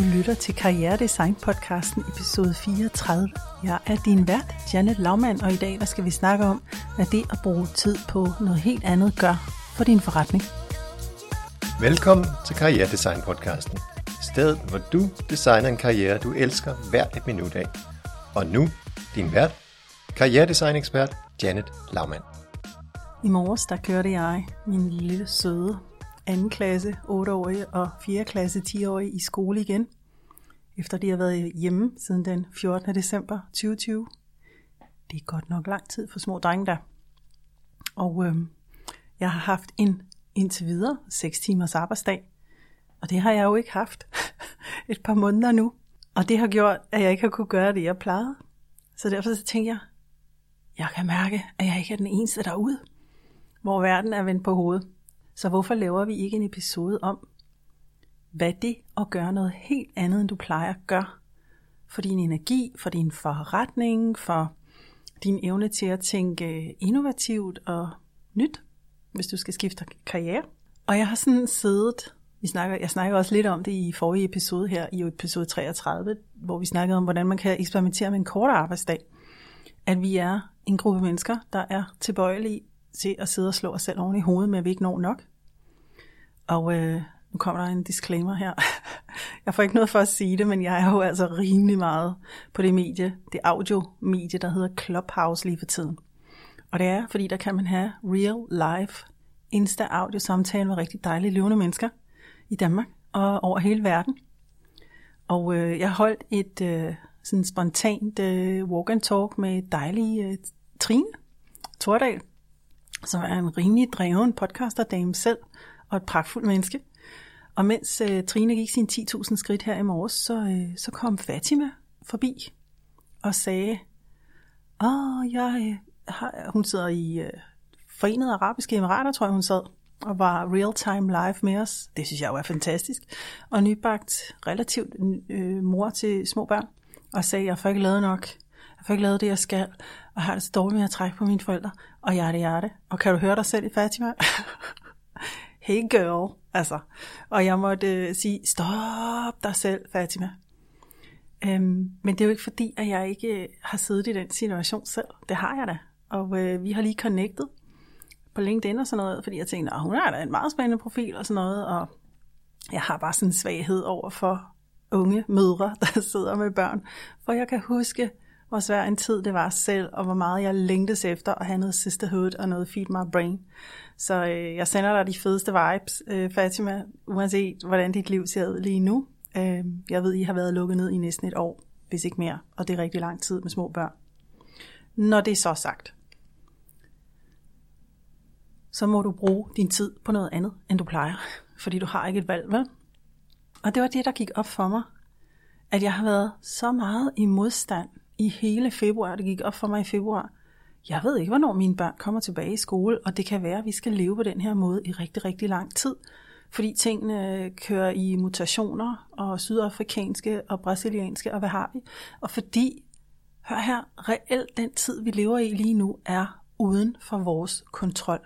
Du lytter til Karrieredesign podcasten episode 34. Jeg er din vært, Janet Laumann, og i dag der skal vi snakke om, hvad det at bruge tid på noget helt andet gør for din forretning. Velkommen til Karrieredesign podcasten. Stedet, hvor du designer en karriere, du elsker hvert et minut af. Og nu, din vært, karrieredesign ekspert Janet Laumann. I morges der kørte jeg min lille søde anden klasse 8-årige og 4. klasse 10-årige i skole igen, efter de har været hjemme siden den 14. december 2020. Det er godt nok lang tid for små drenge der. Og øh, jeg har haft en indtil videre 6 timers arbejdsdag, og det har jeg jo ikke haft et par måneder nu. Og det har gjort, at jeg ikke har kunne gøre det, jeg plejede. Så derfor så tænker jeg, jeg kan mærke, at jeg ikke er den eneste derude, hvor verden er vendt på hovedet. Så hvorfor laver vi ikke en episode om, hvad det at gøre noget helt andet, end du plejer gør, for din energi, for din forretning, for din evne til at tænke innovativt og nyt, hvis du skal skifte karriere. Og jeg har sådan siddet, vi snakker, jeg snakker også lidt om det i forrige episode her, i episode 33, hvor vi snakkede om, hvordan man kan eksperimentere med en kortere arbejdsdag. At vi er en gruppe mennesker, der er tilbøjelige til at sidde og slå os selv oven i hovedet med, at vi ikke når nok. Og øh, nu kommer der en disclaimer her. jeg får ikke noget for at sige det, men jeg er jo altså rimelig meget på det medie, det audio-medie, der hedder Clubhouse lige for tiden. Og det er, fordi der kan man have real life insta audio samtale med rigtig dejlige levende mennesker i Danmark og over hele verden. Og øh, jeg holdt et øh, sådan spontant øh, walk and talk med dejlige øh, Trine Tordal, som er en rimelig dreven podcasterdame selv, og et pragtfuldt menneske. Og mens øh, Trine gik sine 10.000 skridt her i morges, så, øh, så kom Fatima forbi og sagde, Åh, jeg øh, har, hun sidder i øh, Forenede Arabiske Emirater, tror jeg hun sad, og var real-time live med os. Det synes jeg jo er fantastisk. Og nybagt relativt øh, mor til små børn, og sagde, jeg får ikke lavet nok. Jeg får ikke lavet det, jeg skal, og har det så dårligt med at trække på mine forældre, og jeg er det. Og kan du høre dig selv i Fatima? hey girl, altså. Og jeg måtte øh, sige, stop dig selv, Fatima. Øhm, men det er jo ikke fordi, at jeg ikke øh, har siddet i den situation selv. Det har jeg da. Og øh, vi har lige connected på LinkedIn og sådan noget, fordi jeg tænkte, at hun har da en meget spændende profil og sådan noget, og jeg har bare sådan en svaghed over for unge mødre, der sidder med børn. For jeg kan huske, hvor svær en tid det var selv, og hvor meget jeg længtes efter at have noget sisterhood og noget feed my brain. Så øh, jeg sender dig de fedeste vibes, øh, Fatima, uanset hvordan dit liv ser ud lige nu. Øh, jeg ved, I har været lukket ned i næsten et år, hvis ikke mere, og det er rigtig lang tid med små børn. Når det er så sagt, så må du bruge din tid på noget andet, end du plejer, fordi du har ikke et valg, vel? Og det var det, der gik op for mig, at jeg har været så meget i modstand i hele februar. Det gik op for mig i februar. Jeg ved ikke, hvornår mine børn kommer tilbage i skole, og det kan være, at vi skal leve på den her måde i rigtig, rigtig lang tid. Fordi tingene kører i mutationer, og sydafrikanske og brasilianske, og hvad har vi? Og fordi, hør her, reelt den tid, vi lever i lige nu, er uden for vores kontrol.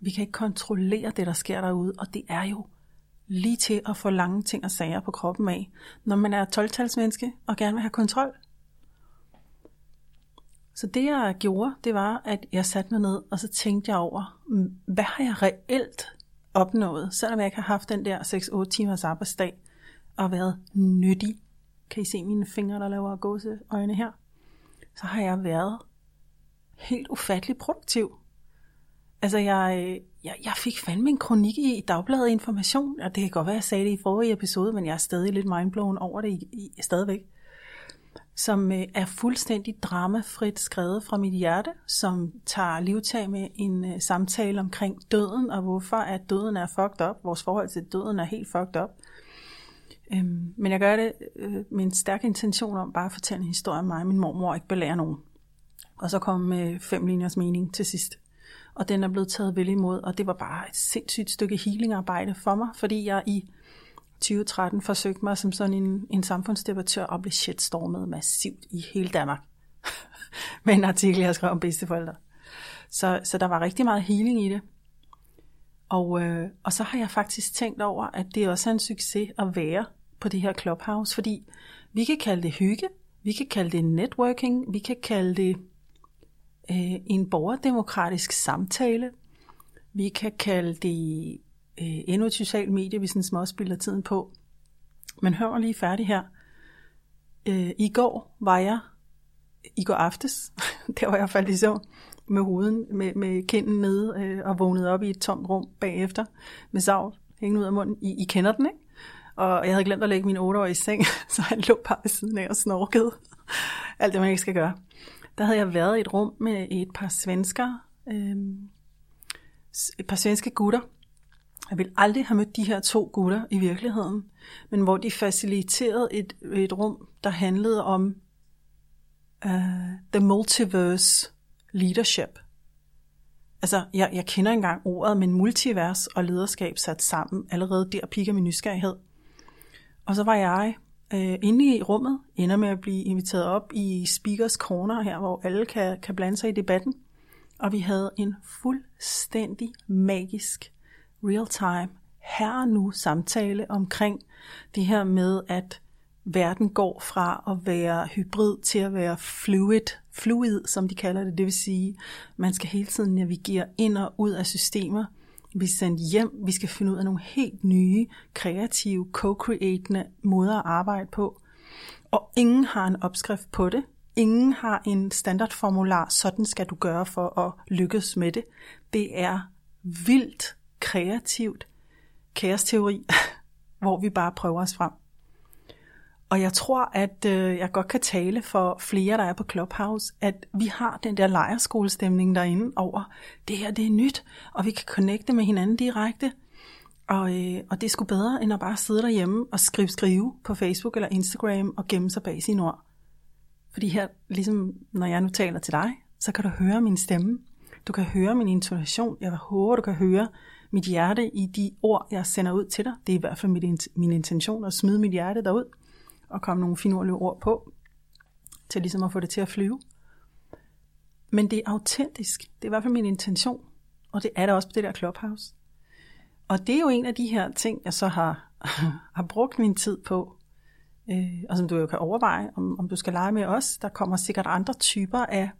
Vi kan ikke kontrollere det, der sker derude, og det er jo lige til at få lange ting og sager på kroppen af, når man er 12-talsmenneske og gerne vil have kontrol. Så det jeg gjorde, det var, at jeg satte mig ned, og så tænkte jeg over, hvad har jeg reelt opnået, selvom jeg ikke har haft den der 6-8 timers arbejdsdag, og været nyttig. Kan I se mine fingre, der laver gåse øjne her? Så har jeg været helt ufattelig produktiv. Altså, jeg, jeg, jeg fik fandme en kronik i Dagbladet Information, og det kan godt være, jeg sagde det i forrige episode, men jeg er stadig lidt mindblown over det i, i, stadigvæk som øh, er fuldstændig dramafrit skrevet fra mit hjerte, som tager livtag med en øh, samtale omkring døden, og hvorfor at døden er fucked up. Vores forhold til døden er helt fucked up. Øhm, men jeg gør det øh, med en stærk intention om bare at fortælle en historie om mig og min mormor, og ikke belære nogen. Og så kom øh, fem linjers mening til sidst. Og den er blevet taget vel imod, og det var bare et sindssygt stykke healingarbejde for mig, fordi jeg i 2013 forsøgte mig som sådan en, en samfundsdebattør og blev shitstormet massivt i hele Danmark. med en artikel, jeg skrev om bedsteforældre. Så, så der var rigtig meget healing i det. Og, øh, og så har jeg faktisk tænkt over, at det også er en succes at være på det her Clubhouse, fordi vi kan kalde det hygge, vi kan kalde det networking, vi kan kalde det øh, en borgerdemokratisk samtale, vi kan kalde det øh, endnu et socialt medie, vi sådan også spiller tiden på. Men hør lige færdig her. Øh, I går var jeg, i går aftes, der var jeg faldet i søvn med hovedet, med, med kinden nede øh, og vågnet op i et tomt rum bagefter med savl hængende ud af munden. I, I kender den, ikke? Og jeg havde glemt at lægge min 8 i seng, så han lå bare ved siden af og snorkede. Alt det, man ikke skal gøre. Der havde jeg været i et rum med et par svensker, øh, et par svenske gutter. Han ville aldrig have mødt de her to gutter i virkeligheden, men hvor de faciliterede et, et rum, der handlede om uh, the multiverse leadership. Altså, jeg, jeg kender engang ordet, men multivers og lederskab sat sammen. Allerede der piker min nysgerrighed. Og så var jeg øh, inde i rummet, ender med at blive inviteret op i Speakers Corner her, hvor alle kan, kan blande sig i debatten. Og vi havde en fuldstændig magisk, real-time, her og nu samtale omkring det her med, at verden går fra at være hybrid til at være fluid, fluid som de kalder det. Det vil sige, man skal hele tiden navigere ind og ud af systemer. Vi er sendt hjem, vi skal finde ud af nogle helt nye, kreative, co-creatende måder at arbejde på. Og ingen har en opskrift på det. Ingen har en standardformular, sådan skal du gøre for at lykkes med det. Det er vildt kreativt kaosteori, hvor vi bare prøver os frem. Og jeg tror, at øh, jeg godt kan tale for flere, der er på Clubhouse, at vi har den der lejerskolestemning derinde over, det her det er nyt, og vi kan connecte med hinanden direkte. Og, øh, og det er sgu bedre, end at bare sidde derhjemme og skrive, skrive på Facebook eller Instagram og gemme sig bag sin ord. Fordi her, ligesom når jeg nu taler til dig, så kan du høre min stemme. Du kan høre min intonation. Jeg håber, du kan høre mit hjerte i de ord, jeg sender ud til dig. Det er i hvert fald mit, min intention at smide mit hjerte derud og komme nogle finurlige ord på, til ligesom at få det til at flyve. Men det er autentisk. Det er i hvert fald min intention. Og det er det også på det der Clubhouse. Og det er jo en af de her ting, jeg så har, har brugt min tid på. Øh, og som du jo kan overveje, om, om du skal lege med os. Der kommer sikkert andre typer af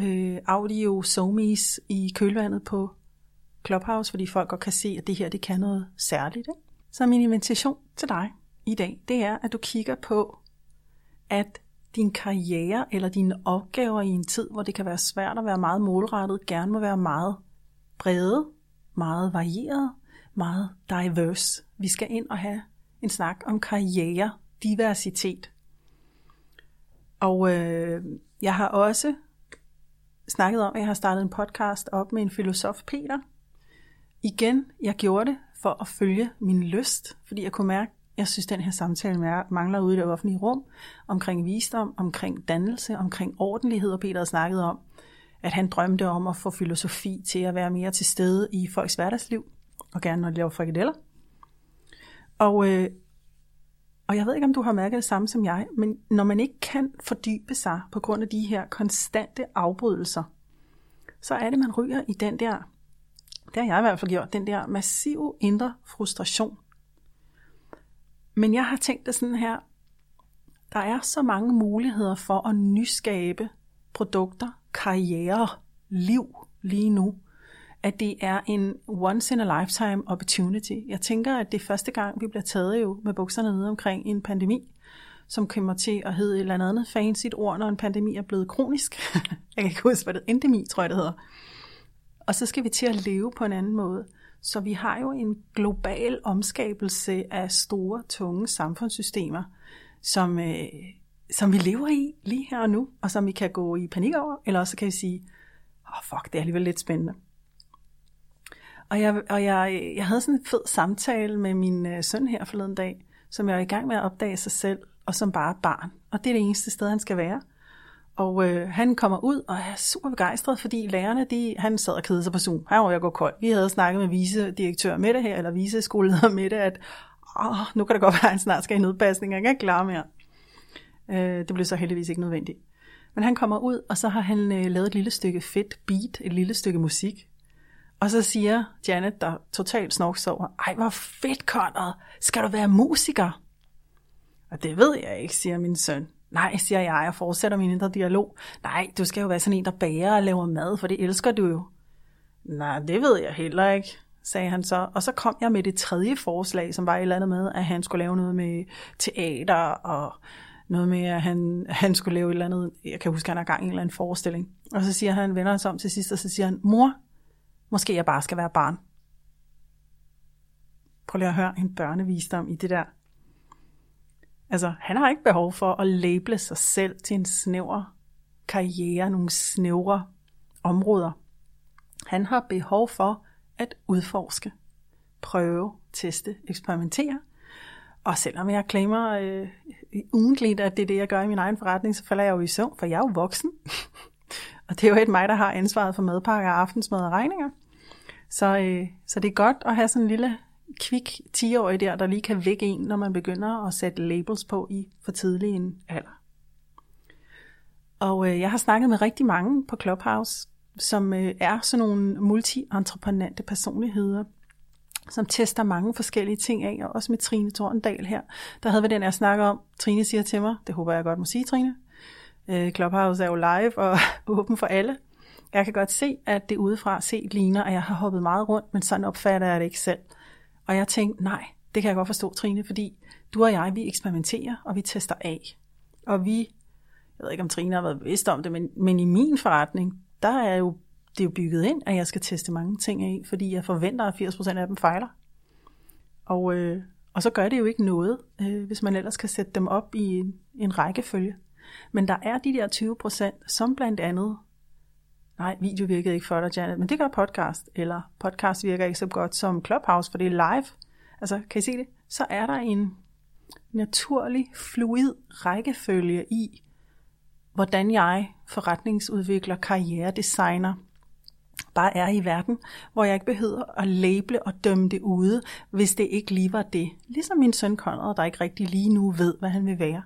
øh, audio somies i kølvandet på Clubhouse, fordi folk godt kan se, at det her det kan noget særligt. Ikke? Så min invitation til dig i dag, det er, at du kigger på, at din karriere eller dine opgaver i en tid, hvor det kan være svært at være meget målrettet, gerne må være meget brede, meget varieret, meget diverse. Vi skal ind og have en snak om karriere, diversitet. Og øh, jeg har også snakket om, at jeg har startet en podcast op med en filosof, Peter. Igen, jeg gjorde det for at følge min lyst, fordi jeg kunne mærke, jeg synes, den her samtale mangler ude i det offentlige rum, omkring visdom, omkring dannelse, omkring ordentlighed, og Peter har snakket om, at han drømte om at få filosofi til at være mere til stede i folks hverdagsliv, og gerne når de laver frikadeller. Og, øh, og jeg ved ikke, om du har mærket det samme som jeg, men når man ikke kan fordybe sig på grund af de her konstante afbrydelser, så er det, man ryger i den der, det har jeg i hvert fald gjort, den der massive indre frustration, men jeg har tænkt det sådan her, der er så mange muligheder for at nyskabe produkter, karriere, liv lige nu, at det er en once in a lifetime opportunity. Jeg tænker, at det er første gang, vi bliver taget jo med bukserne nede omkring en pandemi, som kommer til at hedde et eller andet fancy ord, når en pandemi er blevet kronisk. jeg kan ikke huske, hvad det endemi, tror jeg, det hedder. Og så skal vi til at leve på en anden måde. Så vi har jo en global omskabelse af store, tunge samfundssystemer, som, øh, som vi lever i lige her og nu, og som vi kan gå i panik over, eller også kan vi sige, åh oh, fuck, det er alligevel lidt spændende. Og jeg, og jeg, jeg havde sådan en fed samtale med min øh, søn her forleden dag, som jeg er i gang med at opdage sig selv, og som bare barn. Og det er det eneste sted, han skal være. Og øh, han kommer ud og er super begejstret, fordi lærerne, de, han sad og kedede sig på Zoom. Han var jeg gå kold. Vi havde snakket med vicedirektør med her, eller viceskoleleder med det, at åh, nu kan det godt være, at han snart skal i nødpasning. jeg kan ikke klare mere. Øh, det blev så heldigvis ikke nødvendigt. Men han kommer ud, og så har han øh, lavet et lille stykke fedt beat, et lille stykke musik. Og så siger Janet, der totalt snorks over, ej hvor fedt, Conrad, skal du være musiker? Og det ved jeg ikke, siger min søn. Nej, siger jeg og fortsætter min indre dialog. Nej, du skal jo være sådan en, der bager og laver mad, for det elsker du jo. Nej, det ved jeg heller ikke, sagde han så. Og så kom jeg med det tredje forslag, som var et eller andet med, at han skulle lave noget med teater og noget med, at han, han skulle lave et eller andet, jeg kan huske, at han har gang i en eller anden forestilling. Og så siger han, vender sig om til sidst, og så siger han, mor, måske jeg bare skal være barn. Prøv lige at høre en børnevisdom i det der. Altså, han har ikke behov for at label sig selv til en snæver karriere, nogle snævre områder. Han har behov for at udforske, prøve, teste, eksperimentere. Og selvom jeg klamer øh, ugentligt, at det er det, jeg gør i min egen forretning, så falder jeg jo i søvn, for jeg er jo voksen. og det er jo et mig, der har ansvaret for madpakker, aftensmad og regninger. Så, øh, så det er godt at have sådan en lille kvik 10-årig der, der lige kan vække en, når man begynder at sætte labels på i for tidlig en alder. Og øh, jeg har snakket med rigtig mange på Clubhouse, som øh, er sådan nogle multi-entreprenante personligheder, som tester mange forskellige ting af, og også med Trine Torndal her. Der havde vi den, jeg snakker om. Trine siger til mig, det håber jeg godt må sige, Trine. Øh, Clubhouse er jo live og åben for alle. Jeg kan godt se, at det udefra set ligner, at jeg har hoppet meget rundt, men sådan opfatter jeg det ikke selv. Og jeg tænkte, nej, det kan jeg godt forstå, Trine, fordi du og jeg, vi eksperimenterer, og vi tester af. Og vi, jeg ved ikke, om Trine har været bevidst om det, men, men i min forretning, der er jo, det er jo bygget ind, at jeg skal teste mange ting af, fordi jeg forventer, at 80% af dem fejler. Og, øh, og så gør det jo ikke noget, øh, hvis man ellers kan sætte dem op i en, en rækkefølge. Men der er de der 20%, som blandt andet nej, video virkede ikke for dig, Janet, men det gør podcast, eller podcast virker ikke så godt som Clubhouse, for det er live. Altså, kan I se det? Så er der en naturlig, fluid rækkefølge i, hvordan jeg forretningsudvikler, karrieredesigner, bare er i verden, hvor jeg ikke behøver at label og dømme det ude, hvis det ikke lige var det. Ligesom min søn Conrad, der ikke rigtig lige nu ved, hvad han vil være.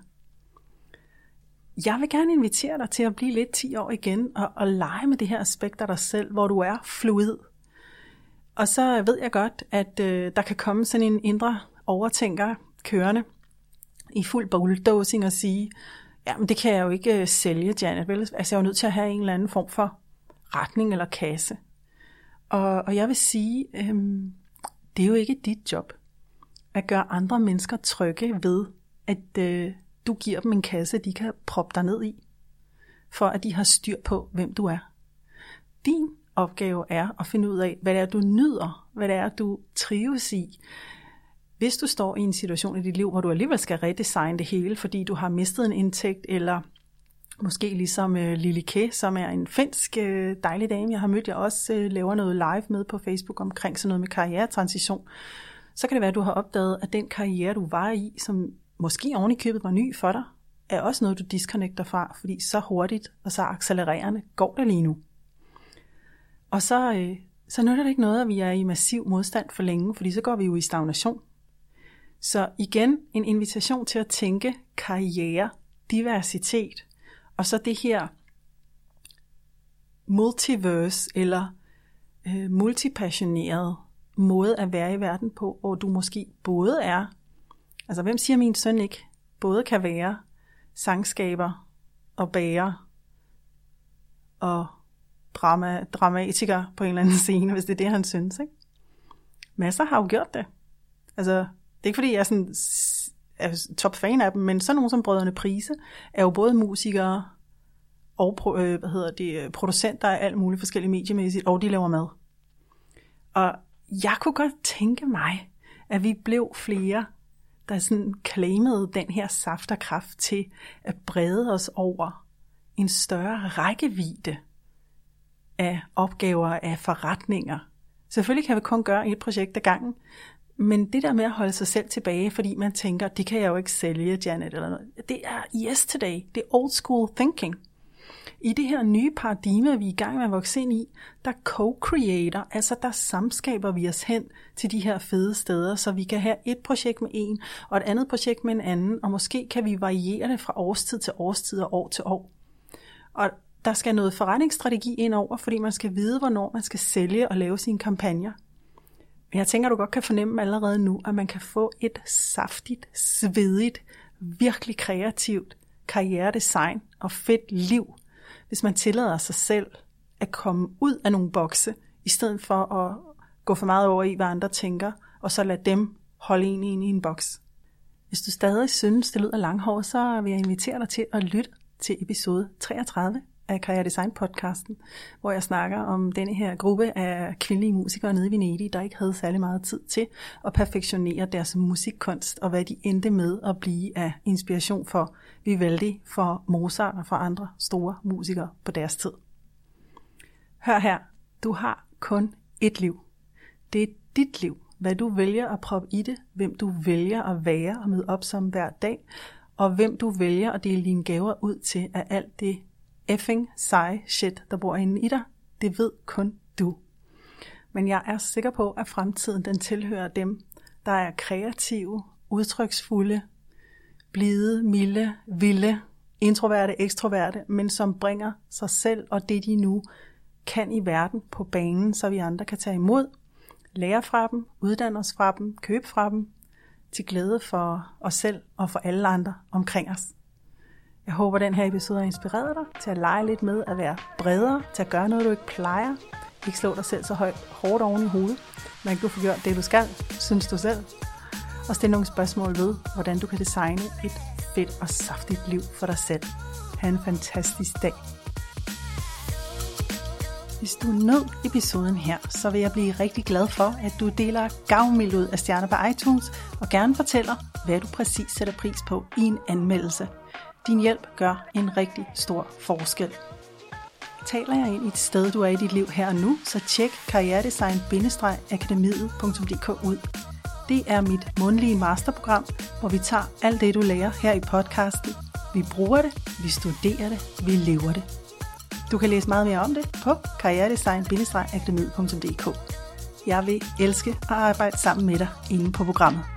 Jeg vil gerne invitere dig til at blive lidt 10 år igen og, og lege med det her aspekt af dig selv, hvor du er fluid. Og så ved jeg godt, at øh, der kan komme sådan en indre overtænker kørende i fuld bulldozing og sige, ja, men det kan jeg jo ikke øh, sælge, Janet. Vel? Altså, jeg er jo nødt til at have en eller anden form for retning eller kasse. Og, og jeg vil sige, øh, det er jo ikke dit job at gøre andre mennesker trygge ved, at øh, du giver dem en kasse, de kan proppe dig ned i, for at de har styr på, hvem du er. Din opgave er at finde ud af, hvad det er, du nyder, hvad det er, du trives i. Hvis du står i en situation i dit liv, hvor du alligevel skal redesigne det hele, fordi du har mistet en indtægt, eller måske ligesom uh, Lille K, som er en finsk uh, dejlig dame, jeg har mødt, jeg også uh, laver noget live med på Facebook omkring sådan noget med karrieretransition, så kan det være, at du har opdaget, at den karriere, du var i, som måske ovenikøbet købet var ny for dig, er også noget, du disconnecter fra, fordi så hurtigt og så accelererende går det lige nu. Og så, øh, så nytter det ikke noget, at vi er i massiv modstand for længe, fordi så går vi jo i stagnation. Så igen en invitation til at tænke karriere, diversitet, og så det her multiverse eller øh, multipassioneret måde at være i verden på, hvor du måske både er Altså, hvem siger min søn ikke både kan være sangskaber og bager og drama, dramatiker på en eller anden scene, hvis det er det, han synes, ikke? Masser har jo gjort det. Altså, det er ikke fordi, jeg er sådan er top fan af dem, men sådan nogle som Brødrene Prise er jo både musikere og øh, hvad hedder det, øh, producenter af alt muligt forskellige mediemæssigt, og de laver mad. Og jeg kunne godt tænke mig, at vi blev flere, der sådan claimede den her saft og kraft til at brede os over en større rækkevidde af opgaver, af forretninger. Selvfølgelig kan vi kun gøre et projekt ad gangen, men det der med at holde sig selv tilbage, fordi man tænker, det kan jeg jo ikke sælge, Janet, eller noget, det er yesterday, det er old school thinking. I det her nye paradigme, vi er i gang med at vokse ind i, der co-creator, altså der samskaber vi os hen til de her fede steder, så vi kan have et projekt med en, og et andet projekt med en anden, og måske kan vi variere det fra årstid til årstid og år til år. Og der skal noget forretningsstrategi ind over, fordi man skal vide, hvornår man skal sælge og lave sine kampagner. Men jeg tænker, du godt kan fornemme allerede nu, at man kan få et saftigt, svedigt virkelig kreativt karrieredesign og fedt liv, hvis man tillader sig selv at komme ud af nogle bokse, i stedet for at gå for meget over i, hvad andre tænker, og så lade dem holde en ind i en boks. Hvis du stadig synes, det lyder langhåret, så vil jeg invitere dig til at lytte til episode 33 af Karriere Design podcasten, hvor jeg snakker om denne her gruppe af kvindelige musikere nede i Venedig, der ikke havde særlig meget tid til at perfektionere deres musikkunst, og hvad de endte med at blive af inspiration for Vivaldi, for Mozart og for andre store musikere på deres tid. Hør her, du har kun et liv. Det er dit liv, hvad du vælger at proppe i det, hvem du vælger at være og møde op som hver dag, og hvem du vælger at dele dine gaver ud til af alt det effing sej shit, der bor inde i dig. Det ved kun du. Men jeg er sikker på, at fremtiden den tilhører dem, der er kreative, udtryksfulde, blide, milde, vilde, introverte, ekstroverte, men som bringer sig selv og det, de nu kan i verden på banen, så vi andre kan tage imod, lære fra dem, uddanne os fra dem, købe fra dem, til glæde for os selv og for alle andre omkring os. Jeg håber, den her episode har inspireret dig til at lege lidt med at være bredere, til at gøre noget, du ikke plejer. Ikke slå dig selv så højt, hårdt oven i hovedet, men du får gjort det, du skal, synes du selv. Og stille nogle spørgsmål ved, hvordan du kan designe et fedt og saftigt liv for dig selv. Ha' en fantastisk dag. Hvis du nød episoden her, så vil jeg blive rigtig glad for, at du deler gavmild ud af stjerner på iTunes, og gerne fortæller, hvad du præcis sætter pris på i en anmeldelse. Din hjælp gør en rigtig stor forskel. Taler jeg ind i et sted, du er i dit liv her og nu, så tjek karrieredesign-akademiet.dk ud. Det er mit mundlige masterprogram, hvor vi tager alt det, du lærer her i podcasten. Vi bruger det, vi studerer det, vi lever det. Du kan læse meget mere om det på karrieredesign-akademiet.dk. Jeg vil elske at arbejde sammen med dig inde på programmet.